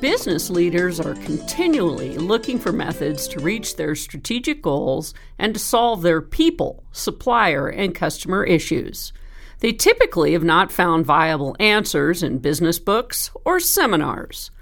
Business leaders are continually looking for methods to reach their strategic goals and to solve their people, supplier, and customer issues. They typically have not found viable answers in business books or seminars.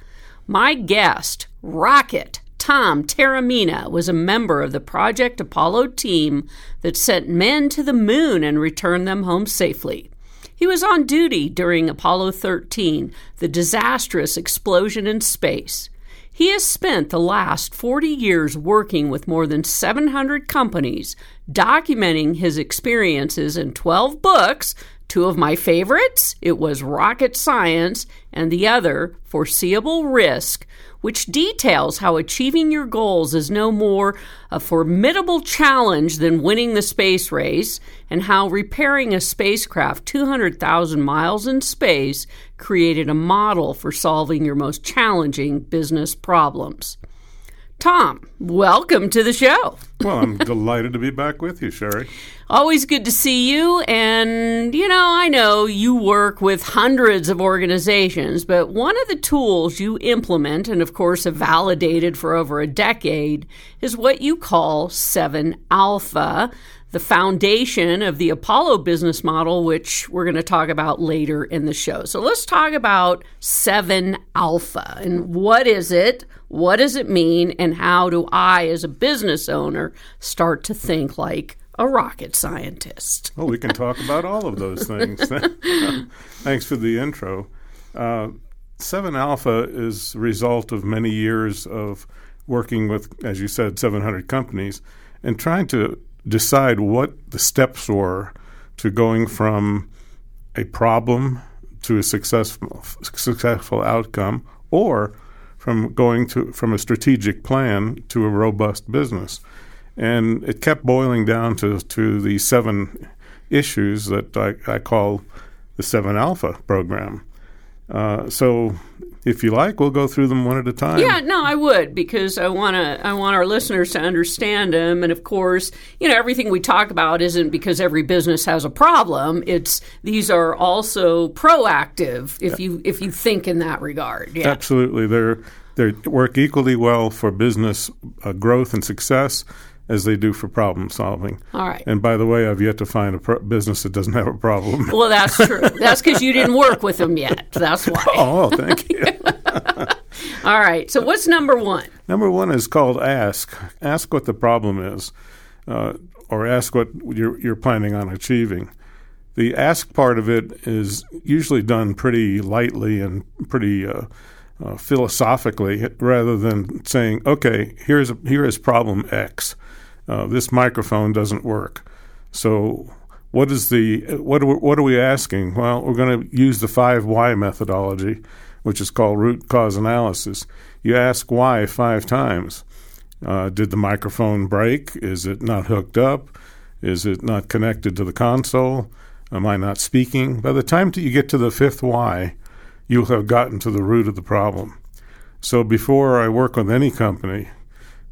My guest, Rocket Tom Taormina, was a member of the Project Apollo team that sent men to the moon and returned them home safely. He was on duty during Apollo 13, the disastrous explosion in space. He has spent the last 40 years working with more than 700 companies, documenting his experiences in 12 books. Two of my favorites it was Rocket Science, and the other, Foreseeable Risk, which details how achieving your goals is no more a formidable challenge than winning the space race, and how repairing a spacecraft 200,000 miles in space created a model for solving your most challenging business problems. Tom, welcome to the show. well, I'm delighted to be back with you, Sherry. Always good to see you. And, you know, I know you work with hundreds of organizations, but one of the tools you implement, and of course have validated for over a decade, is what you call 7 Alpha, the foundation of the Apollo business model, which we're going to talk about later in the show. So let's talk about 7 Alpha and what is it? What does it mean? And how do I, as a business owner, start to think like a rocket scientist? Well, we can talk about all of those things. Thanks for the intro. Uh, 7 Alpha is the result of many years of working with, as you said, 700 companies and trying to decide what the steps were to going from a problem to a successful successful outcome or from going to from a strategic plan to a robust business. And it kept boiling down to, to the seven issues that I, I call the seven alpha program. Uh, so if you like, we'll go through them one at a time. Yeah, no, I would because I want to. I want our listeners to understand them, and of course, you know, everything we talk about isn't because every business has a problem. It's these are also proactive if yeah. you if you think in that regard. Yeah. Absolutely, they're they work equally well for business uh, growth and success as they do for problem solving. All right. And by the way, I've yet to find a pro- business that doesn't have a problem. Well, that's true. that's because you didn't work with them yet. That's why. Oh, thank you. All right. So, what's number one? Number one is called ask. Ask what the problem is, uh, or ask what you're, you're planning on achieving. The ask part of it is usually done pretty lightly and pretty. Uh, uh, philosophically rather than saying, okay, here's here is problem X uh, this microphone doesn't work. So what is the what are what are we asking? Well, we're going to use the five why methodology, which is called root cause analysis. You ask why five times. Uh, did the microphone break? Is it not hooked up? Is it not connected to the console? Am I not speaking? By the time you get to the fifth why, you'll have gotten to the root of the problem. So before I work with any company,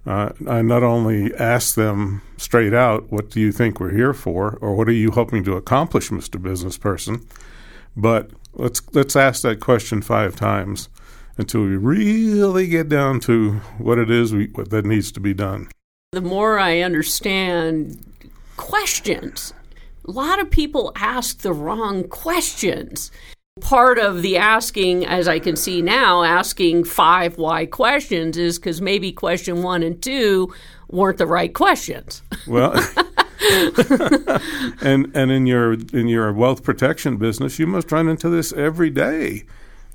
uh, I not only ask them straight out, what do you think we're here for, or what are you hoping to accomplish, Mr. Business Person, but let's let's ask that question five times until we really get down to what it is we, what that needs to be done. The more I understand questions, a lot of people ask the wrong questions part of the asking, as I can see now, asking five why questions is because maybe question one and two weren't the right questions. Well, and and in your in your wealth protection business, you must run into this every day.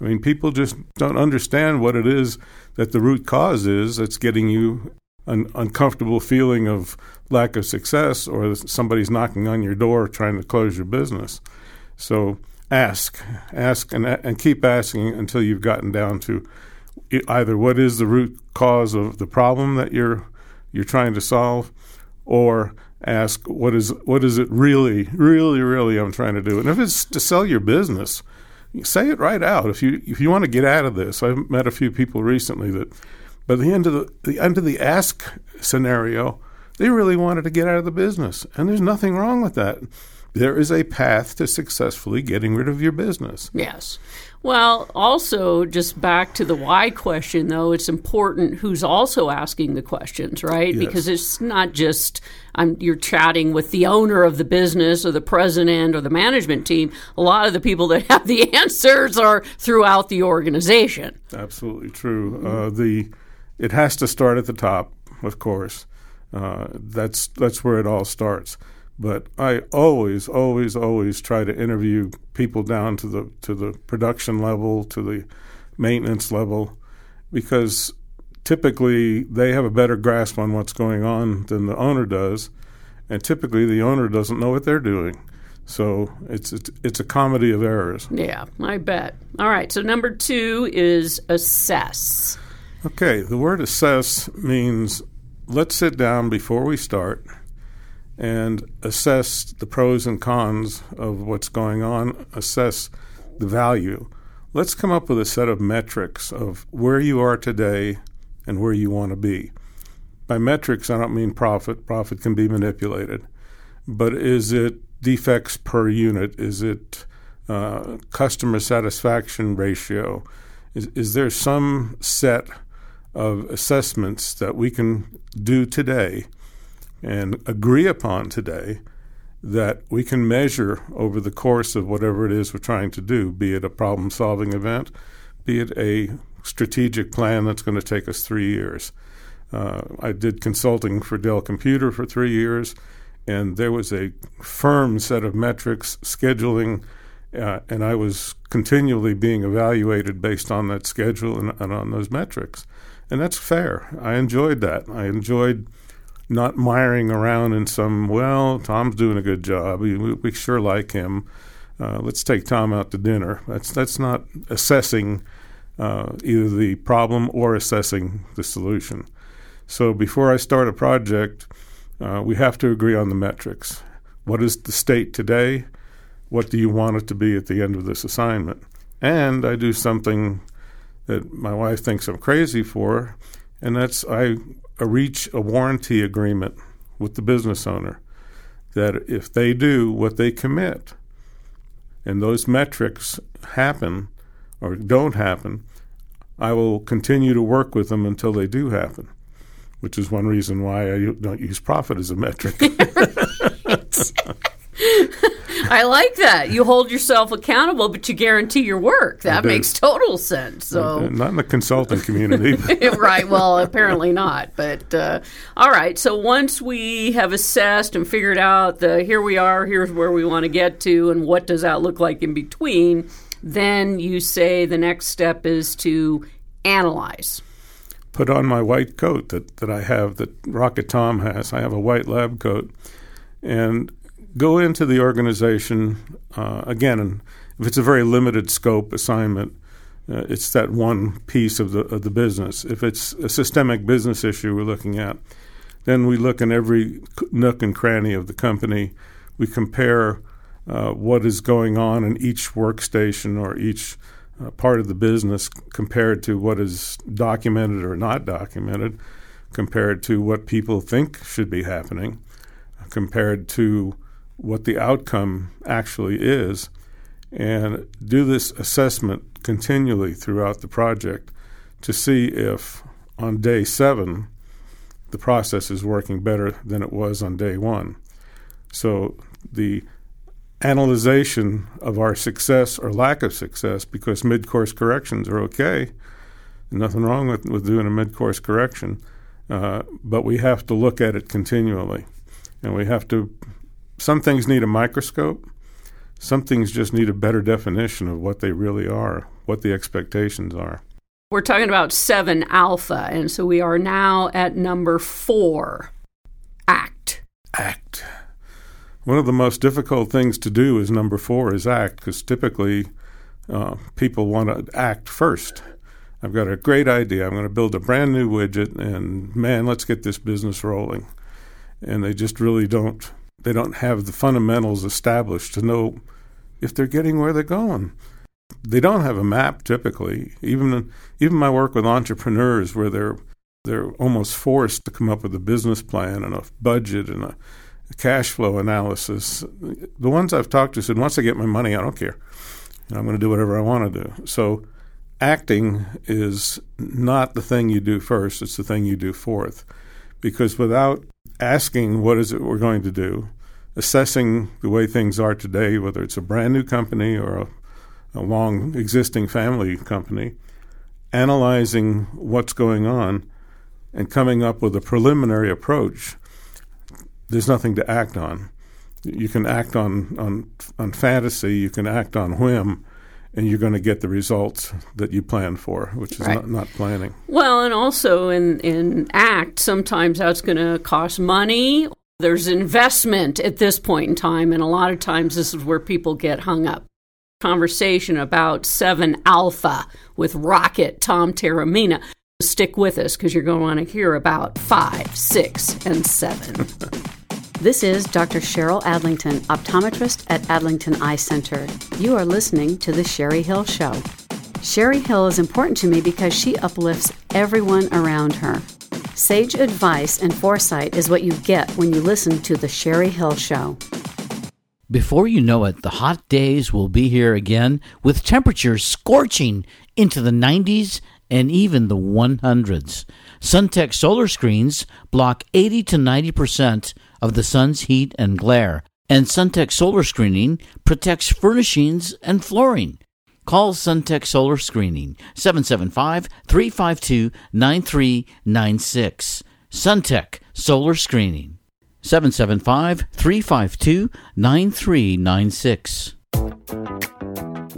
I mean, people just don't understand what it is that the root cause is that's getting you an uncomfortable feeling of lack of success or somebody's knocking on your door trying to close your business. So ask, ask, and, and keep asking until you've gotten down to either what is the root cause of the problem that you're you're trying to solve, or ask what is what is it really, really, really I'm trying to do. And if it's to sell your business, say it right out. If you if you want to get out of this, I've met a few people recently that by the end of the, the end of the ask scenario, they really wanted to get out of the business, and there's nothing wrong with that. There is a path to successfully getting rid of your business. Yes. Well, also, just back to the why question, though, it's important who's also asking the questions, right? Yes. Because it's not just I'm, you're chatting with the owner of the business or the president or the management team. A lot of the people that have the answers are throughout the organization. Absolutely true. Uh, the it has to start at the top, of course. Uh, that's that's where it all starts. But I always, always, always try to interview people down to the to the production level, to the maintenance level, because typically they have a better grasp on what's going on than the owner does, and typically the owner doesn't know what they're doing. So it's it's, it's a comedy of errors. Yeah, I bet. All right. So number two is assess. Okay, the word assess means let's sit down before we start and assess the pros and cons of what's going on, assess the value. Let's come up with a set of metrics of where you are today and where you want to be. By metrics, I don't mean profit, profit can be manipulated, but is it defects per unit? Is it uh, customer satisfaction ratio? Is, is there some set of assessments that we can do today and agree upon today that we can measure over the course of whatever it is we're trying to do, be it a problem solving event, be it a strategic plan that's going to take us three years. Uh, I did consulting for Dell Computer for three years, and there was a firm set of metrics, scheduling, uh, and I was continually being evaluated based on that schedule and, and on those metrics. And that's fair. I enjoyed that. I enjoyed not miring around in some, well, Tom's doing a good job. We, we sure like him. Uh, let's take Tom out to dinner. That's, that's not assessing uh, either the problem or assessing the solution. So before I start a project, uh, we have to agree on the metrics. What is the state today? What do you want it to be at the end of this assignment? And I do something that my wife thinks I'm crazy for, and that's I reach a warranty agreement with the business owner that if they do what they commit and those metrics happen or don't happen, I will continue to work with them until they do happen, which is one reason why I don't use profit as a metric. I like that. You hold yourself accountable, but you guarantee your work. That makes total sense. So not in the consulting community. right. Well, apparently not. But uh, all right. So once we have assessed and figured out the here we are, here's where we want to get to, and what does that look like in between, then you say the next step is to analyze. Put on my white coat that, that I have that Rocket Tom has. I have a white lab coat. And go into the organization uh, again, and if it's a very limited scope assignment, uh, it's that one piece of the of the business. If it's a systemic business issue we're looking at, then we look in every nook and cranny of the company. We compare uh, what is going on in each workstation or each uh, part of the business compared to what is documented or not documented, compared to what people think should be happening, compared to what the outcome actually is and do this assessment continually throughout the project to see if on day seven the process is working better than it was on day one. So the analyzation of our success or lack of success, because mid course corrections are okay, nothing wrong with, with doing a mid course correction, uh, but we have to look at it continually. And we have to some things need a microscope. Some things just need a better definition of what they really are, what the expectations are. We're talking about 7 alpha, and so we are now at number 4 act. Act. One of the most difficult things to do is number 4 is act, because typically uh, people want to act first. I've got a great idea. I'm going to build a brand new widget, and man, let's get this business rolling. And they just really don't. They don't have the fundamentals established to know if they're getting where they're going. They don't have a map typically. Even even my work with entrepreneurs, where they're they're almost forced to come up with a business plan and a budget and a, a cash flow analysis. The ones I've talked to said, once I get my money, I don't care. I'm going to do whatever I want to do. So acting is not the thing you do first, it's the thing you do fourth. Because without asking what is it we're going to do, assessing the way things are today, whether it's a brand new company or a, a long existing family company, analyzing what's going on and coming up with a preliminary approach, there's nothing to act on. You can act on, on, on fantasy, you can act on whim, and you're going to get the results that you plan for, which is right. not, not, planning. Well, and also in, in ACT, sometimes that's going to cost money. There's investment at this point in time, and a lot of times this is where people get hung up. Conversation about 7 Alpha with Rocket Tom Taormina. Stick with us because you're going to want to hear about 5, 6, and 7. This is Dr. Cheryl Adlington, optometrist at Adlington Eye Center. You are listening to The Sherry Hill Show. Sherry Hill is important to me because she uplifts everyone around her. Sage advice and foresight is what you get when you listen to The Sherry Hill Show. Before you know it, the hot days will be here again with temperatures scorching into the 90s and even the 100s. SunTech solar screens block 80 to 90 percent of the sun's heat and glare, and SunTech Solar Screening protects furnishings and flooring. Call SunTech Solar Screening 775 352 9396. SunTech Solar Screening 775 352 9396.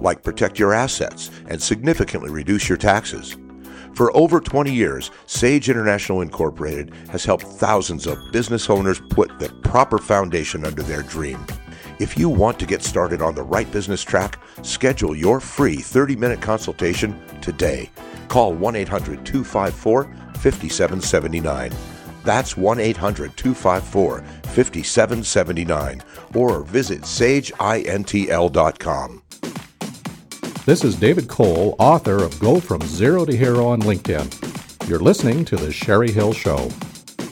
Like protect your assets and significantly reduce your taxes. For over 20 years, Sage International Incorporated has helped thousands of business owners put the proper foundation under their dream. If you want to get started on the right business track, schedule your free 30 minute consultation today. Call 1 800 254 5779. That's 1 800 254 5779 or visit sageintl.com. This is David Cole, author of Go From Zero to Hero on LinkedIn. You're listening to The Sherry Hill Show.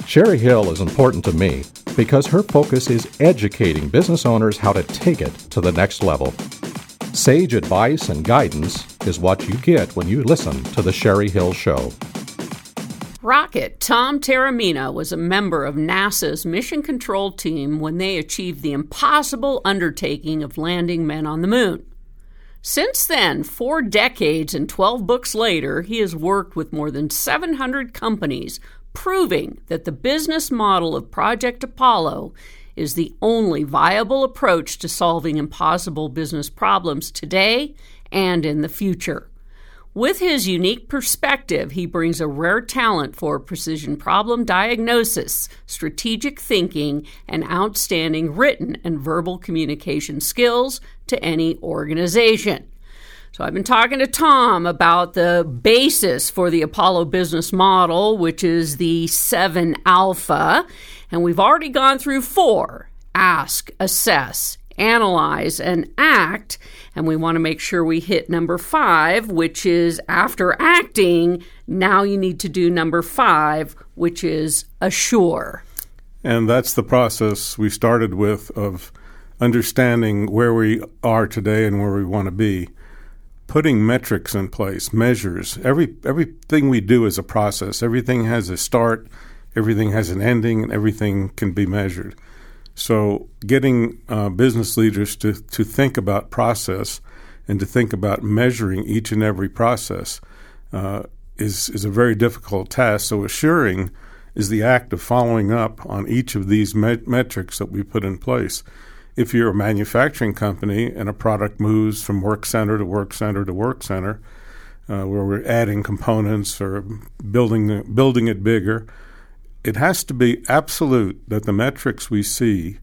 Sherry Hill is important to me because her focus is educating business owners how to take it to the next level. Sage advice and guidance is what you get when you listen to The Sherry Hill Show. Rocket Tom Taormina was a member of NASA's mission control team when they achieved the impossible undertaking of landing men on the moon. Since then, four decades and 12 books later, he has worked with more than 700 companies, proving that the business model of Project Apollo is the only viable approach to solving impossible business problems today and in the future. With his unique perspective, he brings a rare talent for precision problem diagnosis, strategic thinking, and outstanding written and verbal communication skills to any organization. So, I've been talking to Tom about the basis for the Apollo business model, which is the 7 Alpha, and we've already gone through four ask, assess, analyze, and act. And we want to make sure we hit number five, which is after acting, now you need to do number five, which is assure. And that's the process we started with of understanding where we are today and where we want to be. Putting metrics in place, measures. Every everything we do is a process. Everything has a start, everything has an ending, and everything can be measured. So, getting uh, business leaders to, to think about process and to think about measuring each and every process uh, is is a very difficult task. So assuring is the act of following up on each of these met- metrics that we put in place. If you're a manufacturing company and a product moves from work center to work center to work center, uh, where we're adding components or building building it bigger, it has to be absolute that the metrics we see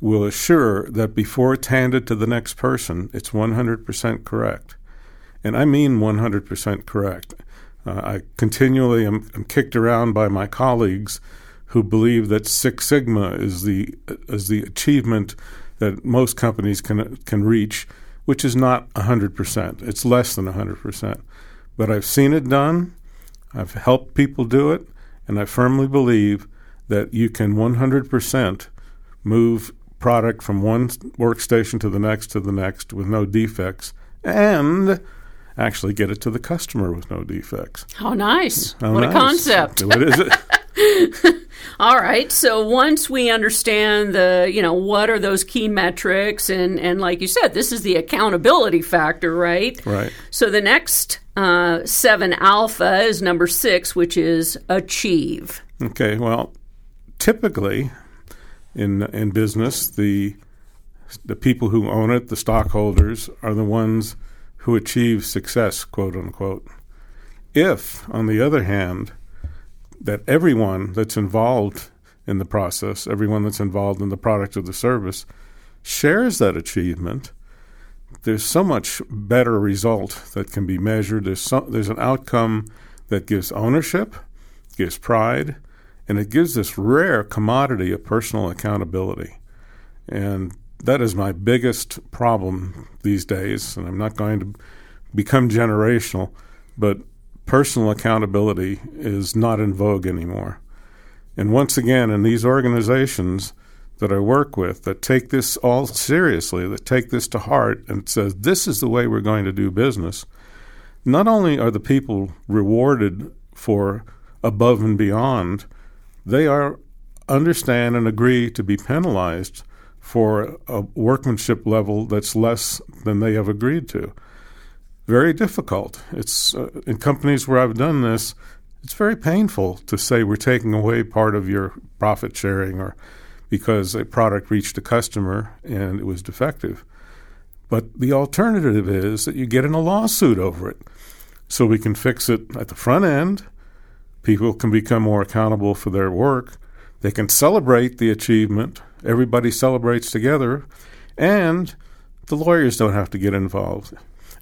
will assure that before it's handed to the next person, it's 100% correct. And I mean 100% correct. Uh, I continually am, am, kicked around by my colleagues who believe that Six Sigma is the is the achievement that most companies can can reach, which is not 100%. It's less than 100%. But I've seen it done. I've helped people do it, and I firmly believe that you can 100% move product from one workstation to the next to the next with no defects and actually get it to the customer with no defects. How nice. How what nice. a concept. what is it? All right. So once we understand the, you know, what are those key metrics and and like you said, this is the accountability factor, right? Right. So the next uh, 7 alpha is number 6, which is achieve. Okay. Well, typically in in business, the the people who own it, the stockholders, are the ones who achieve success, quote unquote. If, on the other hand, that everyone that's involved in the process, everyone that's involved in the product or the service, shares that achievement, there's so much better result that can be measured. There's some, there's an outcome that gives ownership, gives pride, and it gives this rare commodity of personal accountability. And that is my biggest problem these days. And I'm not going to become generational, but personal accountability is not in vogue anymore. And once again, in these organizations that I work with that take this all seriously, that take this to heart and says this is the way we're going to do business, not only are the people rewarded for above and beyond they are understand and agree to be penalized for a workmanship level that's less than they have agreed to. Very difficult. It's uh, in companies where I've done this. It's very painful to say we're taking away part of your profit sharing or because a product reached a customer and it was defective. But the alternative is that you get in a lawsuit over it. So we can fix it at the front end People can become more accountable for their work. They can celebrate the achievement. Everybody celebrates together. And the lawyers don't have to get involved.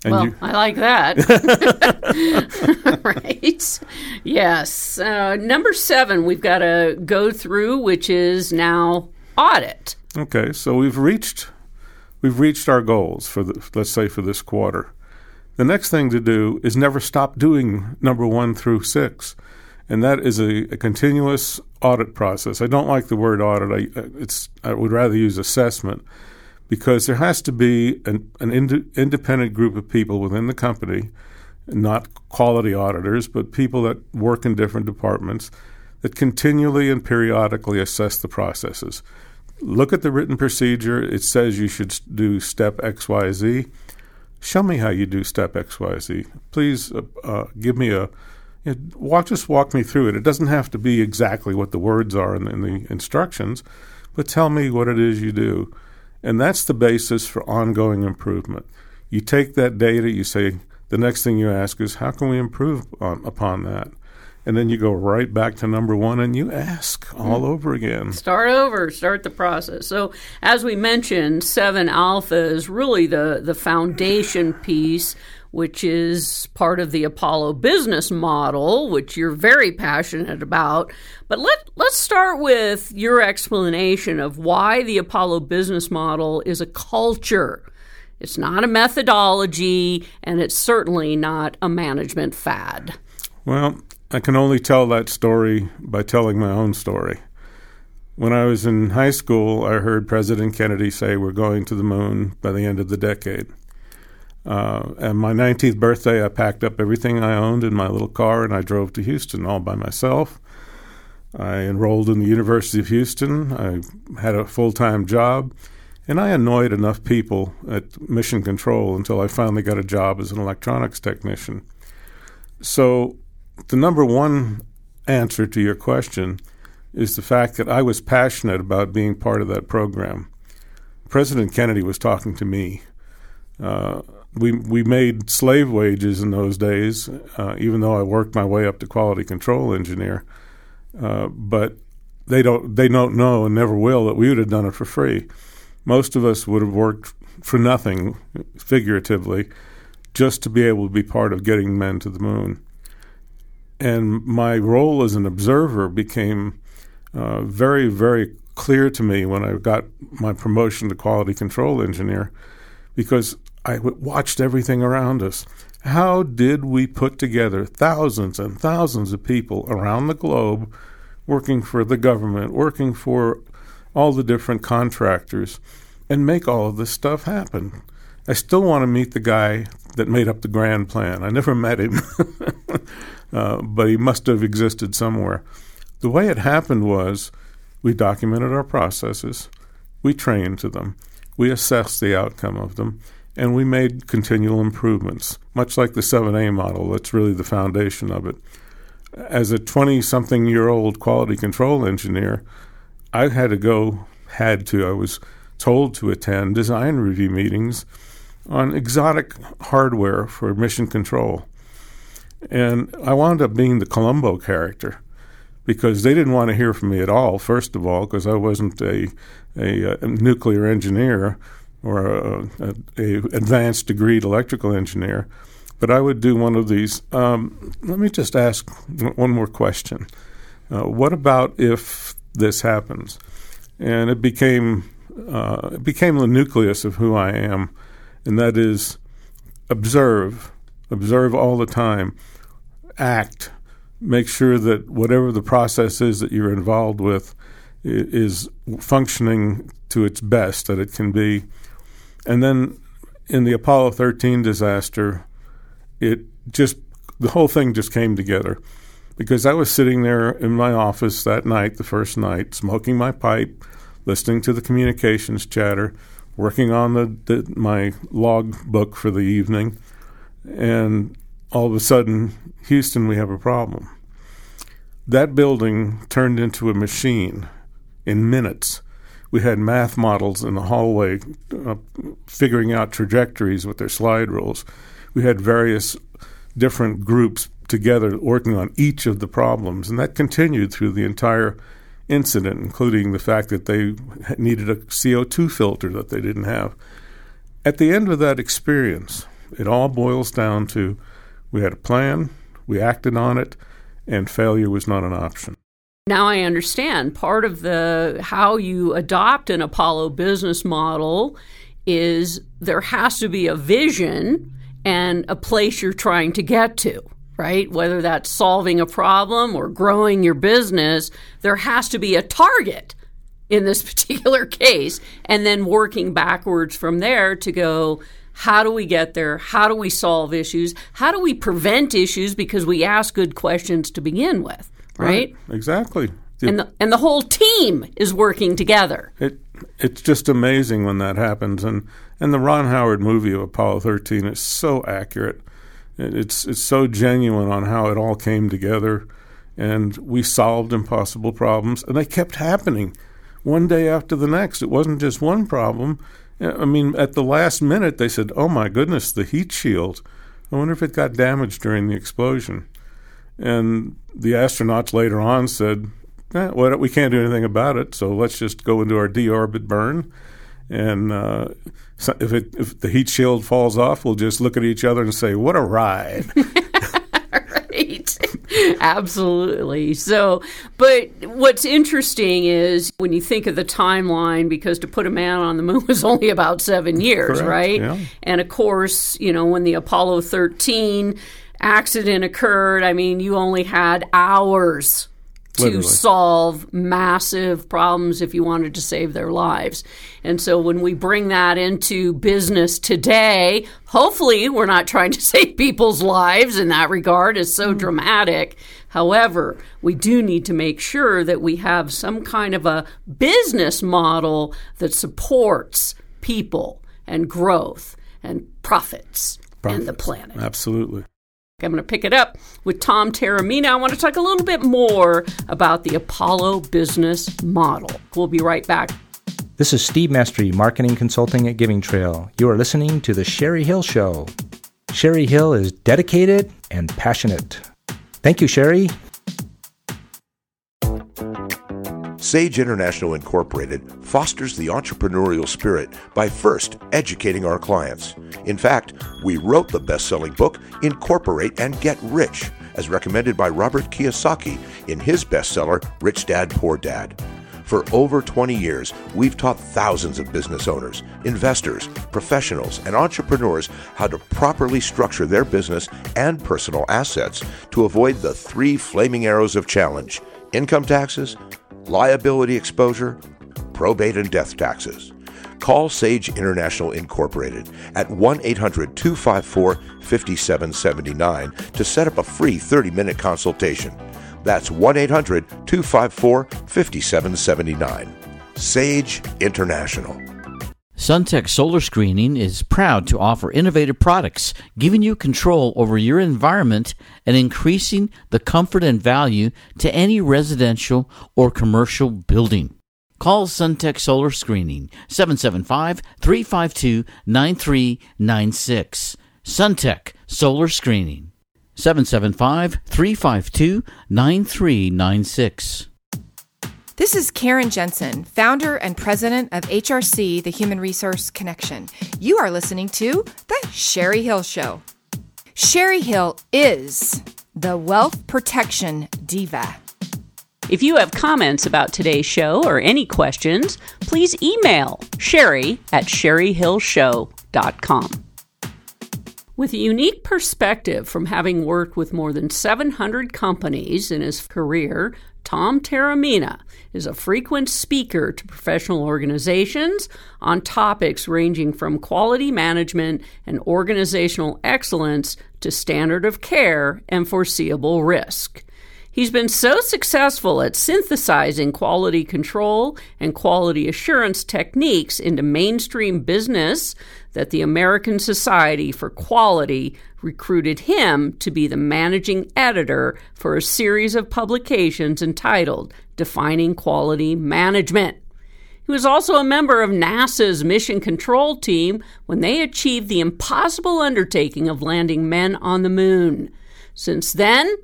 And well, you, I like that. right. Yes. Uh, number seven, we've got to go through, which is now audit. Okay, so we've reached we've reached our goals for the let's say for this quarter. The next thing to do is never stop doing number one through six and that is a, a, continuous audit process. I don't like the word audit. I, it's I would rather use assessment because there has to be an, an ind- independent group of people within the company, not quality auditors, but people that work in different departments that continually and periodically assess the processes. Look at the written procedure. It says you should do step X, Y, Z. Show me how you do step X, Y, Z. Please uh, uh, give me a you know, walk just walk me through it. It doesn't have to be exactly what the words are in, in the instructions, but tell me what it is you do, and that's the basis for ongoing improvement. You take that data, you say the next thing you ask is how can we improve on, upon that, and then you go right back to number one and you ask all mm. over again. Start over, start the process. So, as we mentioned, seven alpha is really the the foundation piece which is part of the Apollo business model, which you're very passionate about. But let, let's start with your explanation of why the Apollo business model is a culture. It's not a methodology, and it's certainly not a management fad. Well, I can only tell that story by telling my own story. When I was in high school, I heard President Kennedy say, We're going to the moon by the end of the decade. Uh, and my 19th birthday, I packed up everything I owned in my little car and I drove to Houston all by myself. I enrolled in the University of Houston. I had a full time job, and I annoyed enough people at Mission Control until I finally got a job as an electronics technician. So the number one answer to your question is the fact that I was passionate about being part of that program. President Kennedy was talking to me. Uh, we we made slave wages in those days, uh, even though I worked my way up to quality control engineer. Uh, but they don't they don't know and never will that we would have done it for free. Most of us would have worked for nothing, figuratively, just to be able to be part of getting men to the moon. And my role as an observer became uh, very, very clear to me when I got my promotion to quality control engineer because I watched everything around us. How did we put together thousands and thousands of people around the globe working for the government, working for all the different contractors, and make all of this stuff happen? I still want to meet the guy that made up the grand plan. I never met him, uh, but he must have existed somewhere. The way it happened was we documented our processes, we trained to them, we assessed the outcome of them, and we made continual improvements, much like the 7A model. That's really the foundation of it. As a 20 something year old quality control engineer, I had to go, had to, I was told to attend design review meetings on exotic hardware for mission control. And I wound up being the Columbo character because they didn't want to hear from me at all, first of all, because I wasn't a, a, a nuclear engineer or a, a, a advanced degreed electrical engineer, but I would do one of these. Um, let me just ask one more question. Uh, what about if this happens? And it became uh, it became the nucleus of who I am, and that is observe, observe all the time, act, make sure that whatever the process is that you're involved with is functioning to its best that it can be and then in the Apollo 13 disaster, it just, the whole thing just came together. Because I was sitting there in my office that night, the first night, smoking my pipe, listening to the communications chatter, working on the, the my log book for the evening, and all of a sudden, Houston, we have a problem. That building turned into a machine in minutes we had math models in the hallway uh, figuring out trajectories with their slide rules. We had various different groups together working on each of the problems, and that continued through the entire incident, including the fact that they needed a CO2 filter that they didn't have. At the end of that experience, it all boils down to we had a plan, we acted on it, and failure was not an option. Now I understand part of the how you adopt an Apollo business model is there has to be a vision and a place you're trying to get to, right? Whether that's solving a problem or growing your business, there has to be a target in this particular case and then working backwards from there to go how do we get there? How do we solve issues? How do we prevent issues because we ask good questions to begin with? Right? right exactly. And the, and the whole team is working together. It it's just amazing when that happens, and and the Ron Howard movie of Apollo 13 is so accurate. It's it's so genuine on how it all came together, and we solved impossible problems, and they kept happening, one day after the next. It wasn't just one problem. I mean, at the last minute, they said, "Oh my goodness, the heat shield. I wonder if it got damaged during the explosion." And the astronauts later on said, eh, well, we can't do anything about it, so let's just go into our deorbit burn. And uh, if, it, if the heat shield falls off, we'll just look at each other and say, what a ride. right. Absolutely. So, but what's interesting is when you think of the timeline, because to put a man on the moon was only about seven years, Correct, right? yeah. And of course, you know, when the Apollo 13 accident occurred, I mean, you only had hours to Literally. solve massive problems if you wanted to save their lives. And so when we bring that into business today, hopefully we're not trying to save people's lives in that regard. It's so mm. dramatic. However, we do need to make sure that we have some kind of a business model that supports people and growth and profits and the planet. Absolutely. I'm going to pick it up with Tom Taormina. I want to talk a little bit more about the Apollo business model. We'll be right back. This is Steve Mastery, Marketing Consulting at Giving Trail. You are listening to The Sherry Hill Show. Sherry Hill is dedicated and passionate. Thank you, Sherry. Sage International Incorporated fosters the entrepreneurial spirit by first educating our clients. In fact, we wrote the best selling book, Incorporate and Get Rich, as recommended by Robert Kiyosaki in his bestseller, Rich Dad Poor Dad. For over 20 years, we've taught thousands of business owners, investors, professionals, and entrepreneurs how to properly structure their business and personal assets to avoid the three flaming arrows of challenge income taxes, liability exposure, probate, and death taxes. Call Sage International Incorporated at 1 800 254 5779 to set up a free 30 minute consultation. That's 1 800 254 5779. Sage International. Suntech Solar Screening is proud to offer innovative products, giving you control over your environment and increasing the comfort and value to any residential or commercial building. Call Suntech Solar Screening 775 352 9396. Suntech Solar Screening 775 352 9396. This is Karen Jensen, founder and president of HRC, the Human Resource Connection. You are listening to The Sherry Hill Show. Sherry Hill is the wealth protection diva. If you have comments about today's show or any questions, please email sherry at sherryhillshow.com. With a unique perspective from having worked with more than 700 companies in his career, Tom Taormina is a frequent speaker to professional organizations on topics ranging from quality management and organizational excellence to standard of care and foreseeable risk. He's been so successful at synthesizing quality control and quality assurance techniques into mainstream business that the American Society for Quality recruited him to be the managing editor for a series of publications entitled Defining Quality Management. He was also a member of NASA's mission control team when they achieved the impossible undertaking of landing men on the moon. Since then,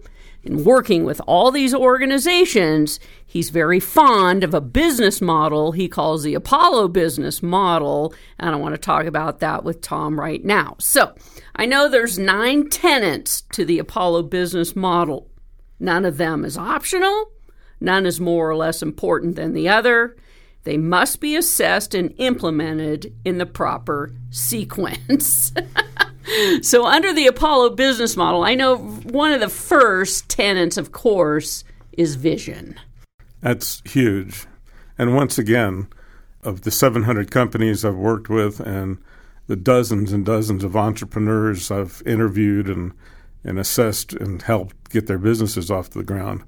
in working with all these organizations, he's very fond of a business model he calls the Apollo business model, and I want to talk about that with Tom right now. So, I know there's nine tenets to the Apollo business model. None of them is optional, none is more or less important than the other. They must be assessed and implemented in the proper sequence. so, under the Apollo business model, I know one of the first tenets, of course, is vision. That's huge. And once again, of the 700 companies I've worked with and the dozens and dozens of entrepreneurs I've interviewed and, and assessed and helped get their businesses off the ground,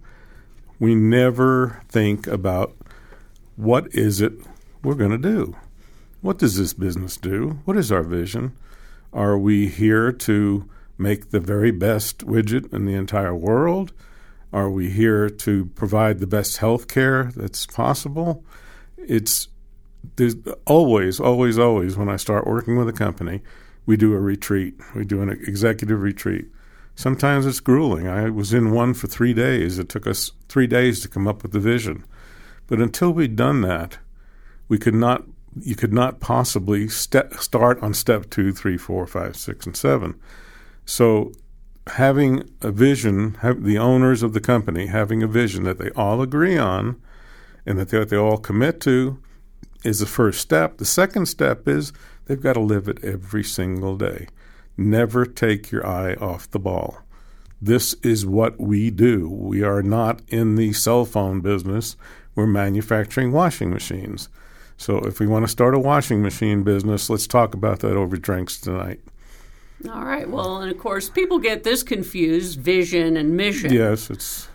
we never think about what is it we're going to do? What does this business do? What is our vision? Are we here to make the very best widget in the entire world? Are we here to provide the best health care that's possible? It's there's always, always, always when I start working with a company, we do a retreat. We do an executive retreat. Sometimes it's grueling. I was in one for three days. It took us three days to come up with the vision. But until we'd done that, we could not you could not possibly start on step two, three, four, five, six, and seven. So, having a vision, the owners of the company having a vision that they all agree on and that they, that they all commit to is the first step. The second step is they've got to live it every single day. Never take your eye off the ball. This is what we do. We are not in the cell phone business. We're manufacturing washing machines. So if we want to start a washing machine business, let's talk about that over drinks tonight. All right. Well, and of course, people get this confused: vision and mission. Yes, it's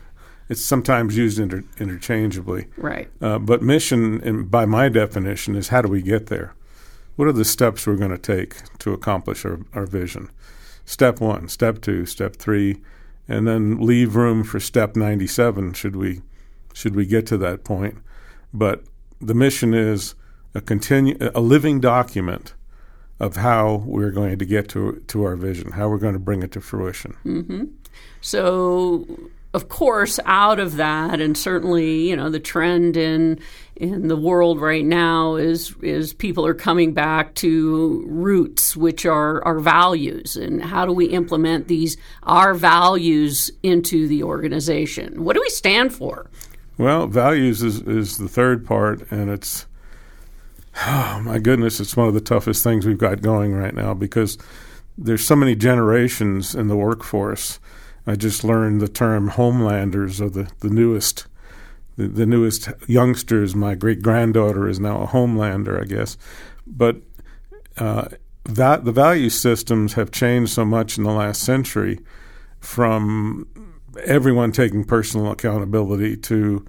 it's sometimes used inter- interchangeably. Right. Uh, but mission, in, by my definition, is how do we get there? What are the steps we're going to take to accomplish our, our vision? step one, step two, step three, and then leave room for step 97 should we should we get to that point. But the mission is a continue a living document of how we're going to get to to our vision, how we're going to bring it to fruition. Mm-hmm. So, of course, out of that, and certainly, you know, the trend in in the world right now is is people are coming back to roots, which are our values, and how do we implement these our values into the organization? What do we stand for? Well, values is is the third part, and it's oh my goodness, it's one of the toughest things we've got going right now because there's so many generations in the workforce. I just learned the term homelanders are the, the newest the, the newest youngsters. My great granddaughter is now a homelander, I guess. But uh, that the value systems have changed so much in the last century from everyone taking personal accountability to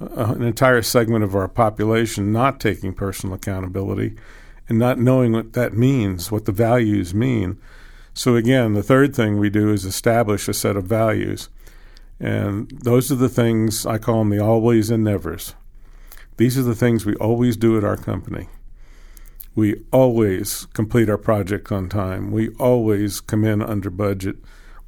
uh, an entire segment of our population not taking personal accountability and not knowing what that means, what the values mean. So, again, the third thing we do is establish a set of values. And those are the things I call them the always and nevers. These are the things we always do at our company. We always complete our project on time. We always come in under budget.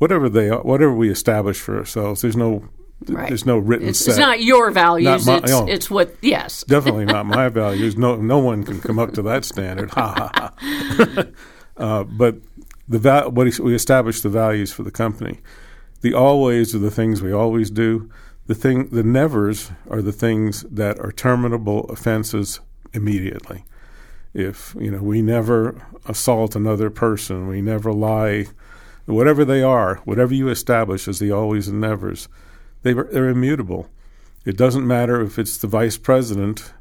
Whatever they are, whatever we establish for ourselves, there's no Right. there's no written It's, set. it's not your values. Not my- it's, oh. it's what, yes. Definitely not my values. No, no one can come up to that standard. Ha ha ha. uh, but the what we establish the values for the company. The always are the things we always do. The thing, the nevers are the things that are terminable offenses immediately. If you know, we never assault another person. We never lie. Whatever they are, whatever you establish as the always and nevers, they, they're immutable. It doesn't matter if it's the vice president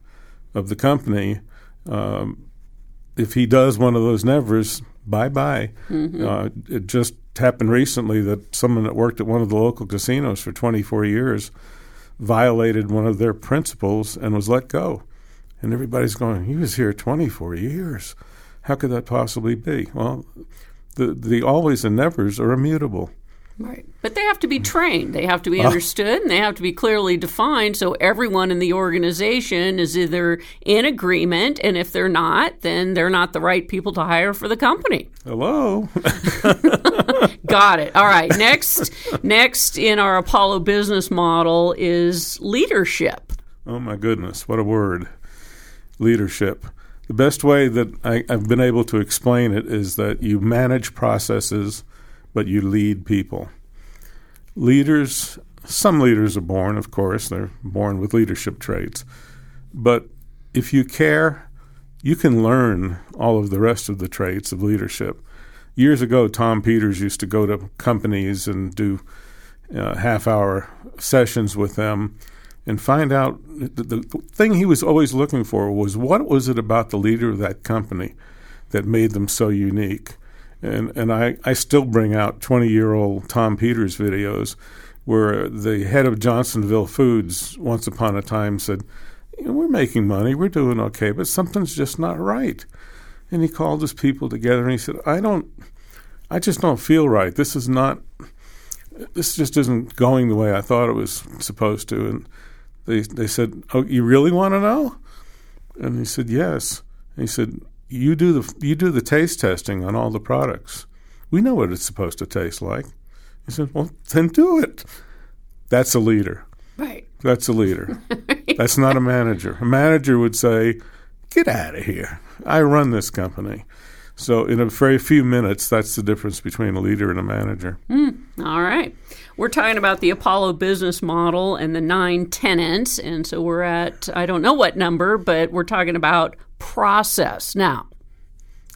of the company. Um, if he does one of those nevers, bye bye. Uh, it just happened recently that someone that worked at one of the local casinos for 24 years violated one of their principles and was let go. And everybody's going, he was here 24 years. How could that possibly be? Well, the, the always and nevers are immutable. Right. But they have to be trained. They have to Ah. be understood and they have to be clearly defined so everyone in the organization is either in agreement and if they're not, then they're not the right people to hire for the company. Hello? Got it. All right. Next next in our Apollo business model is leadership. Oh my goodness, what a word. Leadership. The best way that I, I've been able to explain it is that you manage processes, but you lead people. Leaders, some leaders are born, of course, they're born with leadership traits. But if you care, you can learn all of the rest of the traits of leadership. Years ago, Tom Peters used to go to companies and do uh, half hour sessions with them and find out the, the thing he was always looking for was what was it about the leader of that company that made them so unique. And and I, I still bring out 20 year old Tom Peters videos where the head of Johnsonville Foods once upon a time said, We're making money, we're doing okay, but something's just not right. And he called his people together and he said, I don't, I just don't feel right. This is not, this just isn't going the way I thought it was supposed to. And they, they said, Oh, you really want to know? And he said, Yes. And he said, you do the you do the taste testing on all the products. We know what it's supposed to taste like. He said, "Well, then do it." That's a leader. Right. That's a leader. That's not a manager. A manager would say, "Get out of here. I run this company." So, in a very few minutes, that's the difference between a leader and a manager. All right. We're talking about the Apollo business model and the nine tenants. And so we're at, I don't know what number, but we're talking about process. Now,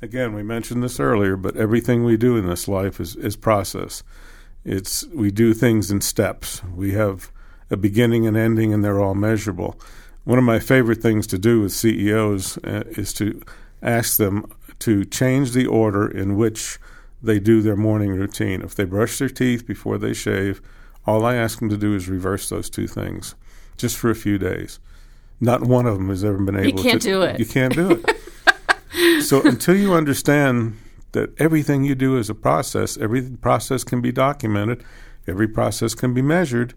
Again, we mentioned this earlier, but everything we do in this life is, is process. It's we do things in steps. We have a beginning and ending, and they're all measurable. One of my favorite things to do with CEOs uh, is to ask them to change the order in which they do their morning routine. If they brush their teeth before they shave, all I ask them to do is reverse those two things, just for a few days. Not one of them has ever been able. To. You can't to, do it. You can't do it. so until you understand that everything you do is a process, every process can be documented, every process can be measured,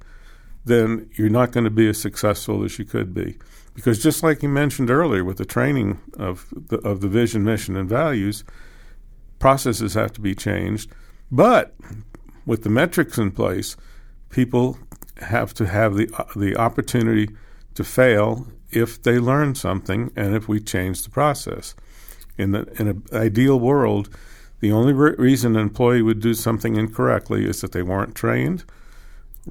then you're not going to be as successful as you could be. Because just like you mentioned earlier with the training of the, of the vision, mission, and values, processes have to be changed. But with the metrics in place, people have to have the the opportunity to fail if they learn something and if we change the process. In the in an ideal world, the only re- reason an employee would do something incorrectly is that they weren't trained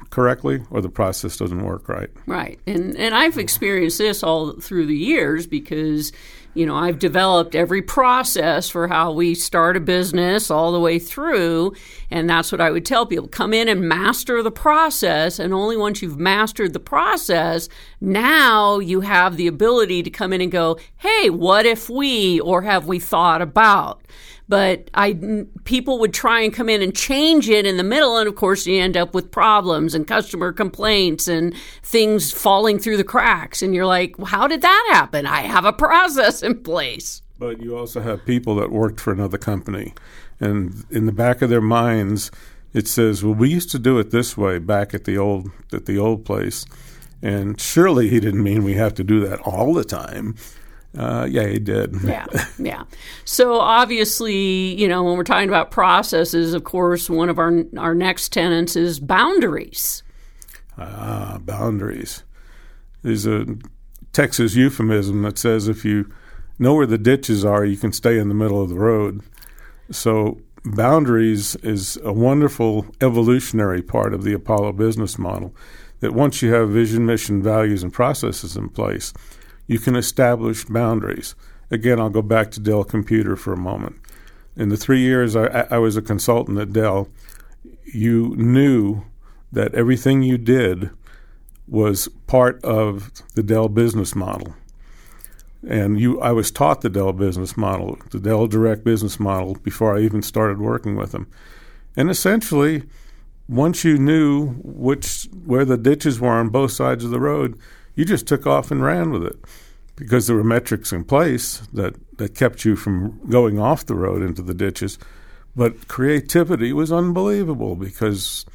correctly or the process doesn't work right. Right. And and I've experienced this all through the years because you know, I've developed every process for how we start a business all the way through. And that's what I would tell people come in and master the process. And only once you've mastered the process, now you have the ability to come in and go, hey, what if we, or have we thought about? But I people would try and come in and change it in the middle, and of course you end up with problems and customer complaints and things falling through the cracks, and you're like, well, how did that happen? I have a process in place. But you also have people that worked for another company, and in the back of their minds, it says, "Well, we used to do it this way back at the old at the old place." And surely he didn't mean we have to do that all the time. Uh, yeah, he did. yeah, yeah. So obviously, you know, when we're talking about processes, of course, one of our our next tenants is boundaries. Ah, boundaries. There's a Texas euphemism that says if you know where the ditches are, you can stay in the middle of the road. So boundaries is a wonderful evolutionary part of the Apollo business model. That once you have vision, mission, values, and processes in place you can establish boundaries. Again, I'll go back to Dell Computer for a moment. In the three years I, I was a consultant at Dell, you knew that everything you did was part of the Dell business model. And you, I was taught the Dell business model, the Dell direct business model, before I even started working with them. And essentially, once you knew which where the ditches were on both sides of the road, you just took off and ran with it because there were metrics in place that, that kept you from going off the road into the ditches. But creativity was unbelievable because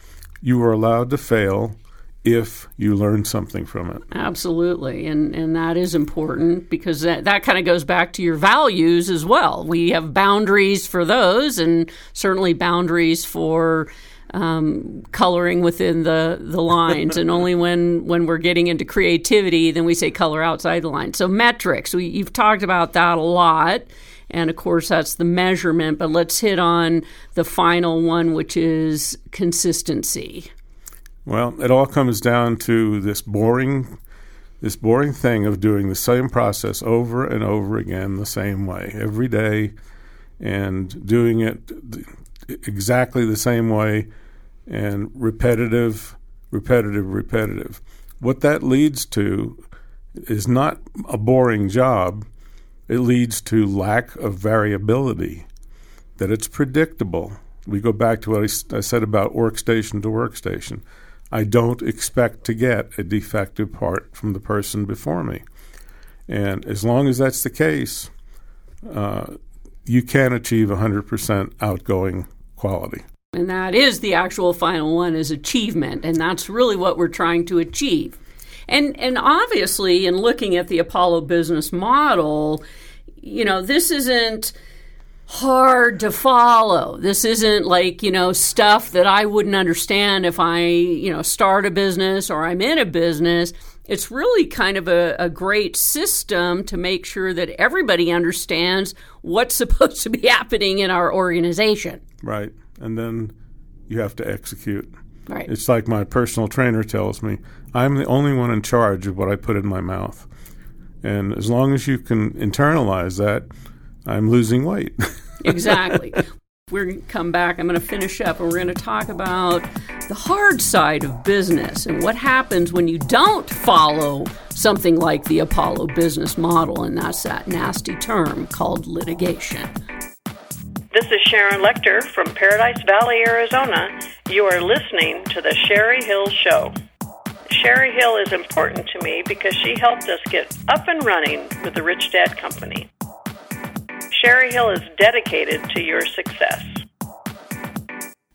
you were allowed to fail if you learned something from it. Absolutely. And and that is important because that, that kind of goes back to your values as well. We have boundaries for those and certainly boundaries for um, coloring within the, the lines, and only when, when we're getting into creativity, then we say color outside the line. So metrics, we, you've talked about that a lot, and of course that's the measurement. But let's hit on the final one, which is consistency. Well, it all comes down to this boring, this boring thing of doing the same process over and over again the same way every day, and doing it exactly the same way and repetitive, repetitive, repetitive. What that leads to is not a boring job, it leads to lack of variability, that it's predictable. We go back to what I, said about workstation to workstation. I don't expect to get a defective part from the person before me. And as long as that's the case, uh, you can achieve 100% outgoing quality. And that is the actual final one is achievement. And that's really what we're trying to achieve. And, and obviously, in looking at the Apollo business model, you know, this isn't hard to follow. This isn't like, you know, stuff that I wouldn't understand if I, you know, start a business or I'm in a business. It's really kind of a, a great system to make sure that everybody understands what's supposed to be happening in our organization. Right and then you have to execute. Right. It's like my personal trainer tells me I'm the only one in charge of what I put in my mouth. And as long as you can internalize that, I'm losing weight. exactly. We're going to come back. I'm going to finish up and we're going to talk about the hard side of business and what happens when you don't follow something like the Apollo business model. And that's that nasty term called litigation. This is Sharon Lechter from Paradise Valley, Arizona. You are listening to The Sherry Hill Show. Sherry Hill is important to me because she helped us get up and running with the Rich Dad Company. Sherry Hill is dedicated to your success.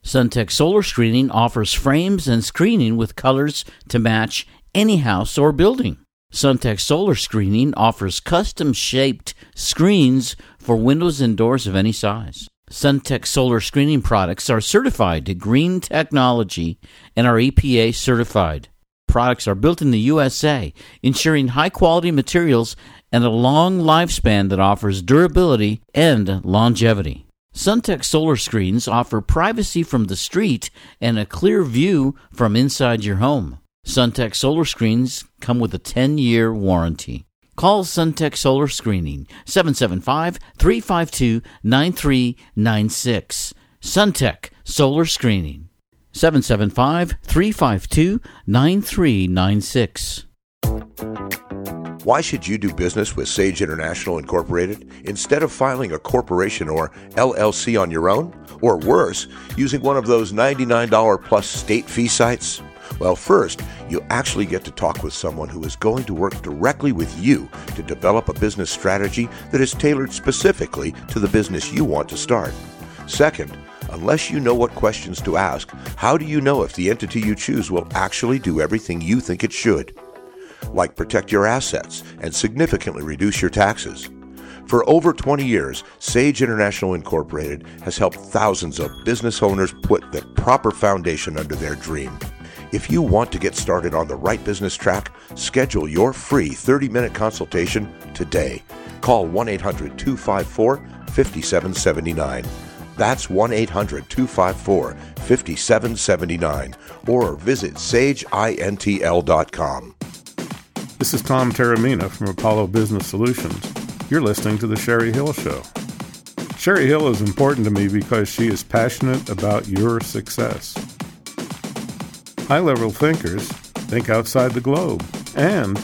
Suntech Solar Screening offers frames and screening with colors to match any house or building. Suntech Solar Screening offers custom shaped screens for windows and doors of any size. Suntech Solar Screening products are certified to green technology and are EPA certified. Products are built in the USA, ensuring high quality materials and a long lifespan that offers durability and longevity. Suntech solar screens offer privacy from the street and a clear view from inside your home. Suntech solar screens come with a 10 year warranty. Call Suntech Solar Screening 775 352 9396. Suntech Solar Screening 775 352 9396. Why should you do business with Sage International Incorporated instead of filing a corporation or LLC on your own? Or worse, using one of those $99 plus state fee sites? Well, first, you actually get to talk with someone who is going to work directly with you to develop a business strategy that is tailored specifically to the business you want to start. Second, unless you know what questions to ask, how do you know if the entity you choose will actually do everything you think it should? like protect your assets and significantly reduce your taxes. For over 20 years, Sage International Incorporated has helped thousands of business owners put the proper foundation under their dream. If you want to get started on the right business track, schedule your free 30 minute consultation today. Call 1 800 254 5779. That's 1 800 254 5779 or visit sageintl.com. This is Tom Taormina from Apollo Business Solutions. You're listening to The Sherry Hill Show. Sherry Hill is important to me because she is passionate about your success. High level thinkers think outside the globe and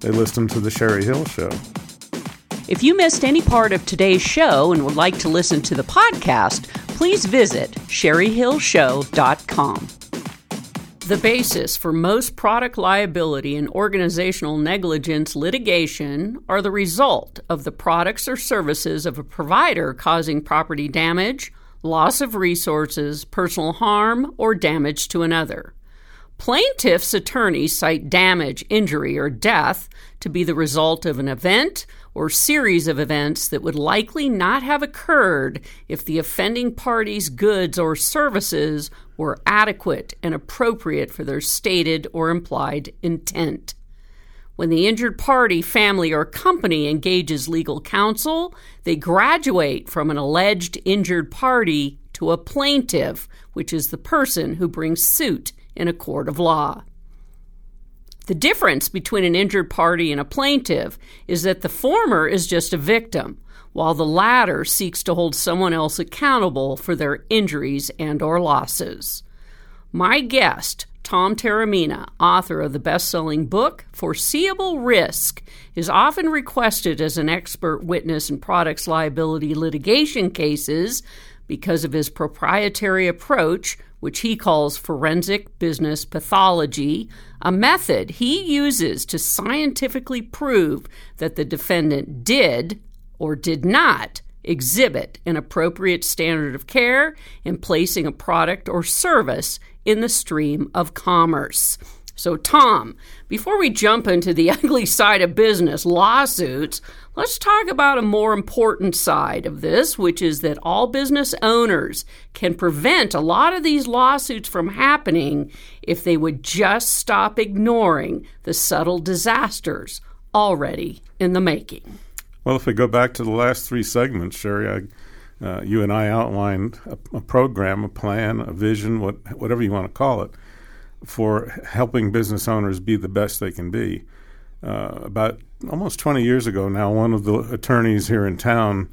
they listen to The Sherry Hill Show. If you missed any part of today's show and would like to listen to the podcast, please visit sherryhillshow.com. The basis for most product liability and organizational negligence litigation are the result of the products or services of a provider causing property damage, loss of resources, personal harm, or damage to another. Plaintiff's attorneys cite damage, injury, or death to be the result of an event or series of events that would likely not have occurred if the offending party's goods or services were adequate and appropriate for their stated or implied intent. When the injured party, family, or company engages legal counsel, they graduate from an alleged injured party to a plaintiff, which is the person who brings suit in a court of law. The difference between an injured party and a plaintiff is that the former is just a victim, while the latter seeks to hold someone else accountable for their injuries and or losses. My guest, Tom Taormina, author of the best-selling book Foreseeable Risk, is often requested as an expert witness in products liability litigation cases because of his proprietary approach which he calls forensic business pathology, a method he uses to scientifically prove that the defendant did or did not exhibit an appropriate standard of care in placing a product or service in the stream of commerce. So, Tom, before we jump into the ugly side of business, lawsuits, let's talk about a more important side of this, which is that all business owners can prevent a lot of these lawsuits from happening if they would just stop ignoring the subtle disasters already in the making. Well, if we go back to the last three segments, Sherry, I, uh, you and I outlined a, a, program, a plan, a vision, what, whatever you want to call it for helping business owners be the best they can be. Uh, about almost 20 years ago now, one of the attorneys here in town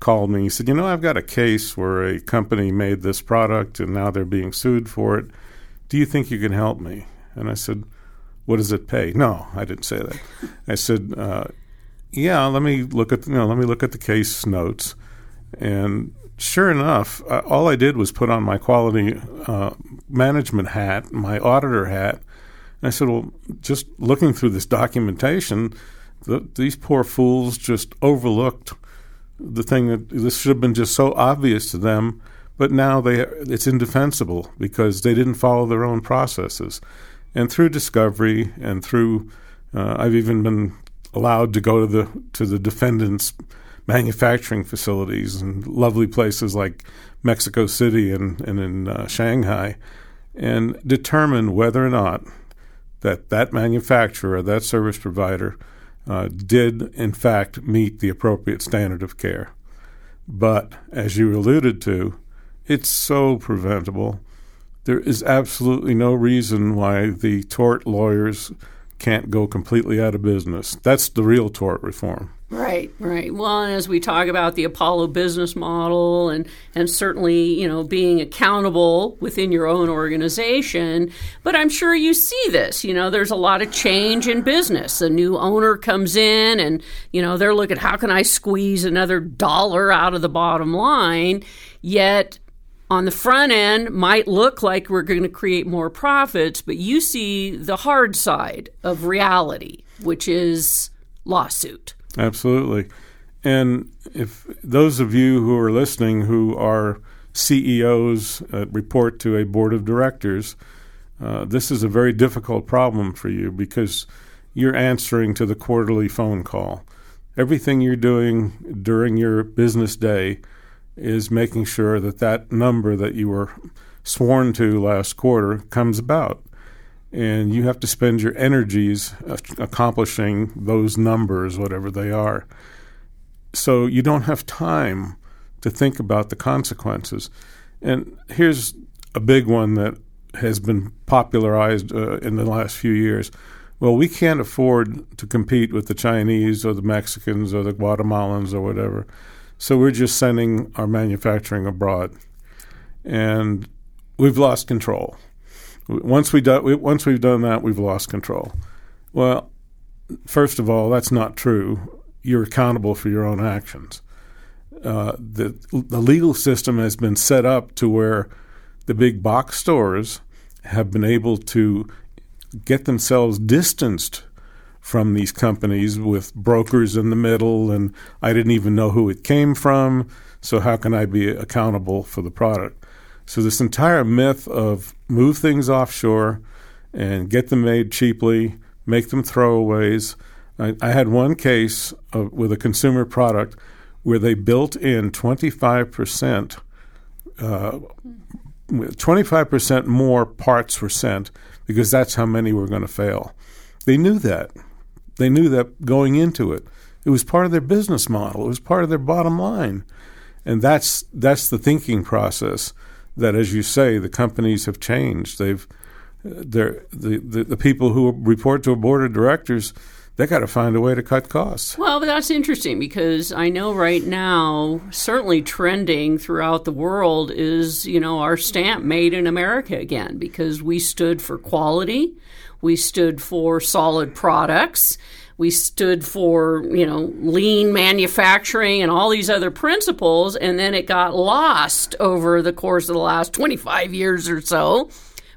called me. He said, You know, I've got a case where a company made this product and now they're being sued for it. Do you think you can help me? And I said, What does it pay? No, I didn't say that. I said, uh, Yeah, let me look at you know, let me look at the case notes. And sure enough, uh, all I did was put on my quality uh, management hat, my auditor hat. And I said, Well, just looking through this documentation, the, these poor fools just overlooked the thing that this should have been just so obvious to them, but now they it's indefensible because they didn't follow their own processes. And through discovery and through, uh, I've even been allowed to go to the to the defendants' manufacturing facilities and lovely places like Mexico City and, and in uh, Shanghai, and determine whether or not that that manufacturer, that service provider, uh, did in fact meet the appropriate standard of care. But as you alluded to, it's so preventable. There is absolutely no reason why the tort lawyers can't go completely out of business. That's the real tort reform. Right, right. Well, as we talk about the Apollo business model and, and certainly, you know, being accountable within your own organization, but I'm sure you see this. You know, there's a lot of change in business. A new owner comes in and, you know, they're looking, how can I squeeze another dollar out of the bottom line? Yet on the front end might look like we're going to create more profits, but you see the hard side of reality, which is lawsuit. Absolutely. And if those of you who are listening who are CEOs uh, report to a board of directors, uh, this is a very difficult problem for you because you're answering to the quarterly phone call. Everything you're doing during your business day is making sure that that number that you were sworn to last quarter comes about and you have to spend your energies accomplishing those numbers, whatever they are. So you don't have time to think about the consequences. And here's a big one that has been popularized uh, in the last few years. Well, we can't afford to compete with the Chinese or the Mexicans or the Guatemalans or whatever. So we're just sending our manufacturing abroad. And we've lost control. Once we do, once we've done that, we've lost control. Well, first of all, that's not true. You're accountable for your own actions. Uh, the the legal system has been set up to where the big box stores have been able to get themselves distanced from these companies with brokers in the middle, and I didn't even know who it came from. So how can I be accountable for the product? So this entire myth of move things offshore and get them made cheaply, make them throwaways. I, I had one case of, with a consumer product where they built in 25%, uh, 25% more parts were sent because that's how many were going to fail. They knew that. They knew that going into it. It was part of their business model. It was part of their bottom line. And that's that's the thinking process that, as you say, the companies have changed. They've the, the the people who report to a board of directors they got to find a way to cut costs. Well, that's interesting because I know right now, certainly trending throughout the world is, you know, our stamp made in America again because we stood for quality, we stood for solid products, we stood for you know lean manufacturing and all these other principles and then it got lost over the course of the last 25 years or so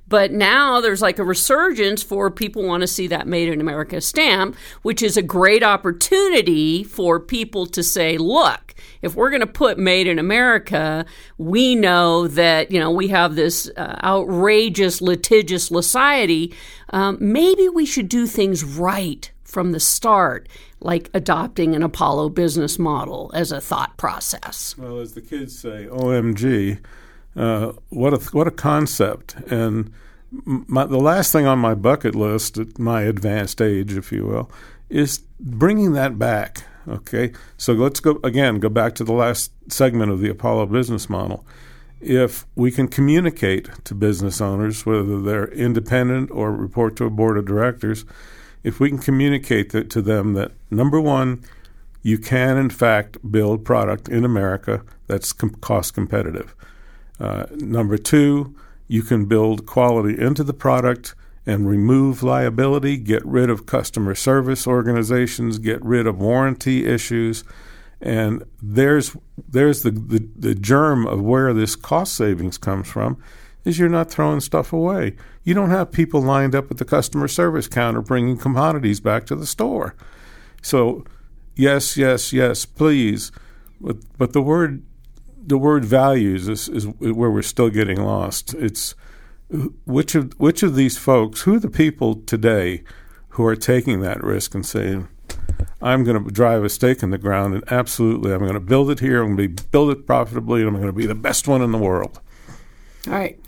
but now there's like a resurgence for people want to see that made in America stamp, which is a great opportunity for people to say, look, if we're going to put made in America, we know that, you know, we have this uh, outrageous litigious society. Um, maybe we should do things right from the start, like adopting an Apollo business model as a thought process. Well, as the kids say, OMG, uh, what a what a concept! And my, the last thing on my bucket list, at my advanced age, if you will, is bringing that back. Okay, so let's go again. Go back to the last segment of the Apollo business model. If we can communicate to business owners, whether they're independent or report to a board of directors, if we can communicate that, to them that number one, you can in fact build product in America that's com- cost competitive. Uh, number two, you can build quality into the product and remove liability, get rid of customer service organizations, get rid of warranty issues. And there's there's the, the, the germ of where this cost savings comes from is you're not throwing stuff away. You don't have people lined up at the customer service counter bringing commodities back to the store. So, yes, yes, yes, please But but the word the word values is, is where we're still getting lost. It's which of which of these folks, who are the people today who are taking that risk and saying, I'm going to drive a stake in the ground and absolutely I'm going to build it here, I'm going to build it profitably, and I'm going to be the best one in the world. All right.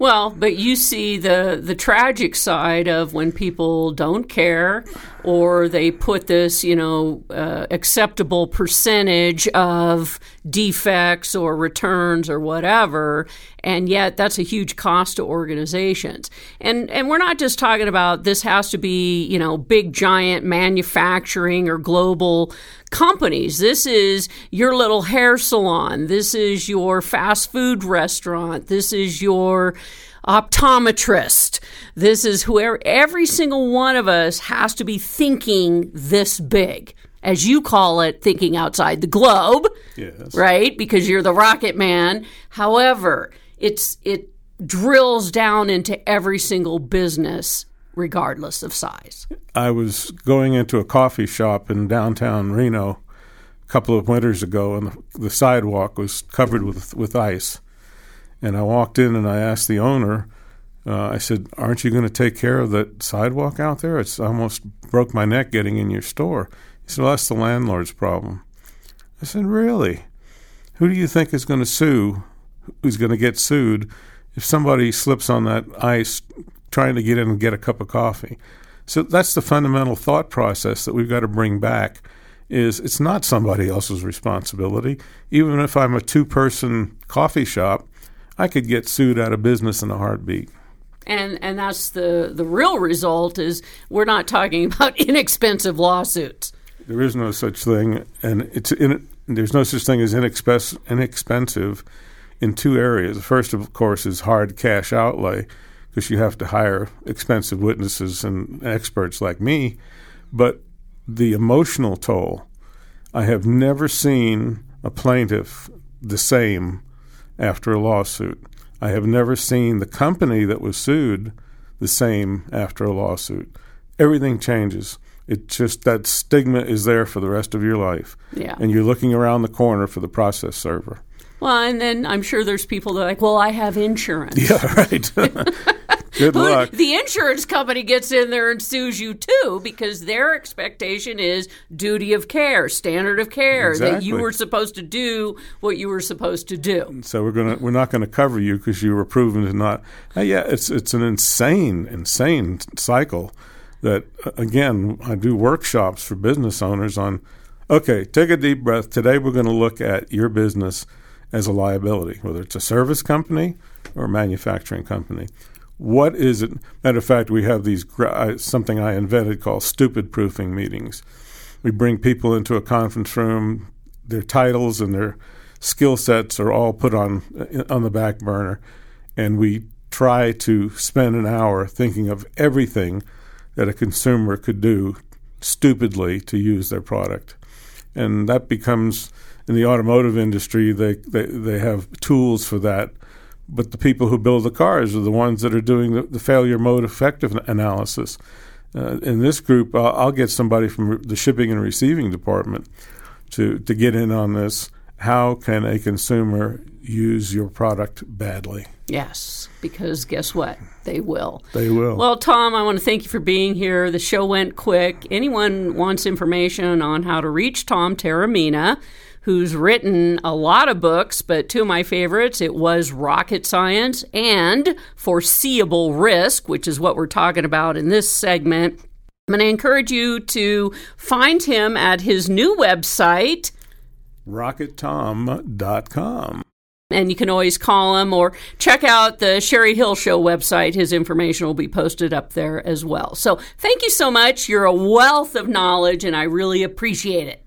Well, but you see the the tragic side of when people don't care, or they put this, you know, uh, acceptable percentage of defects or returns or whatever, and yet that's a huge cost to organizations. And and we're not just talking about this has to be, you know, big giant manufacturing or global companies. This is your little hair salon. This is your fast food restaurant. This is your optometrist. This is whoever, every single one of us has to be thinking this big. As you call it, thinking outside the globe, yes. right? Because you're the rocket man. However, it's it drills down into every single business regardless of size. I was going into a coffee shop in downtown Reno a couple of winters ago, and the, the sidewalk was covered with, with ice. And I walked in and I asked the owner, uh, I said, Aren't you going to take care of that sidewalk out there? It's almost broke my neck getting in your store. He said, Well, that's the landlord's problem. I said, Really? Who do you think is going to sue? Who's going to get sued if somebody slips on that ice trying to get in and get a cup of coffee? So that's the fundamental thought process that we've got to bring back is it's not somebody else's responsibility. Even if I'm a two person coffee shop, I could get sued out of business in a heartbeat. And and that's the the real result is we're not talking about inexpensive lawsuits. There is no such thing, and it's in, there's no such thing as inexpensive, inexpensive in two areas. The first, of course, is hard cash outlay because you have to hire expensive witnesses and experts like me. But the emotional toll, I have never seen a plaintiff the same after a lawsuit. I have never seen the company that was sued the same after a lawsuit. Everything changes. It just that stigma is there for the rest of your life. Yeah. And you're looking around the corner for the process server. Well, and then I'm sure there's people that are like, well, I have insurance. Yeah, right. Good luck. The insurance company gets in there and sues you too because their expectation is duty of care, standard of care, that you were supposed to do what you were supposed to do. So we're gonna we're not going to cover you because you were proven to not. Uh, yeah, it's it's an insane insane cycle. That uh, again, I do workshops for business owners on. Okay, take a deep breath. Today we're going to look at your business as a liability, whether it's a service company or a manufacturing company. What is it? Matter of fact, we have these uh, something I invented called stupid proofing meetings. We bring people into a conference room. Their titles and their skill sets are all put on uh, on the back burner, and we try to spend an hour thinking of everything that a consumer could do stupidly to use their product, and that becomes in the automotive industry they they, they have tools for that. But the people who build the cars are the ones that are doing the, the failure mode effective analysis. Uh, in this group, I'll, I'll get somebody from the shipping and receiving department to to get in on this. How can a consumer use your product badly? Yes, because guess what? They will. They will. Well, Tom, I want to thank you for being here. The show went quick. Anyone wants information on how to reach Tom Taormina, who's written a lot of books, but two of my favorites, it was Rocket Science and Foreseeable Risk, which is what we're talking about in this segment. I'm going to encourage you to find him at his new website, RocketTom.com. and you can always call him or check out the Sherry Hill Show website. His information will be posted up there as well. So thank you so much. You're a wealth of knowledge, and I really appreciate it.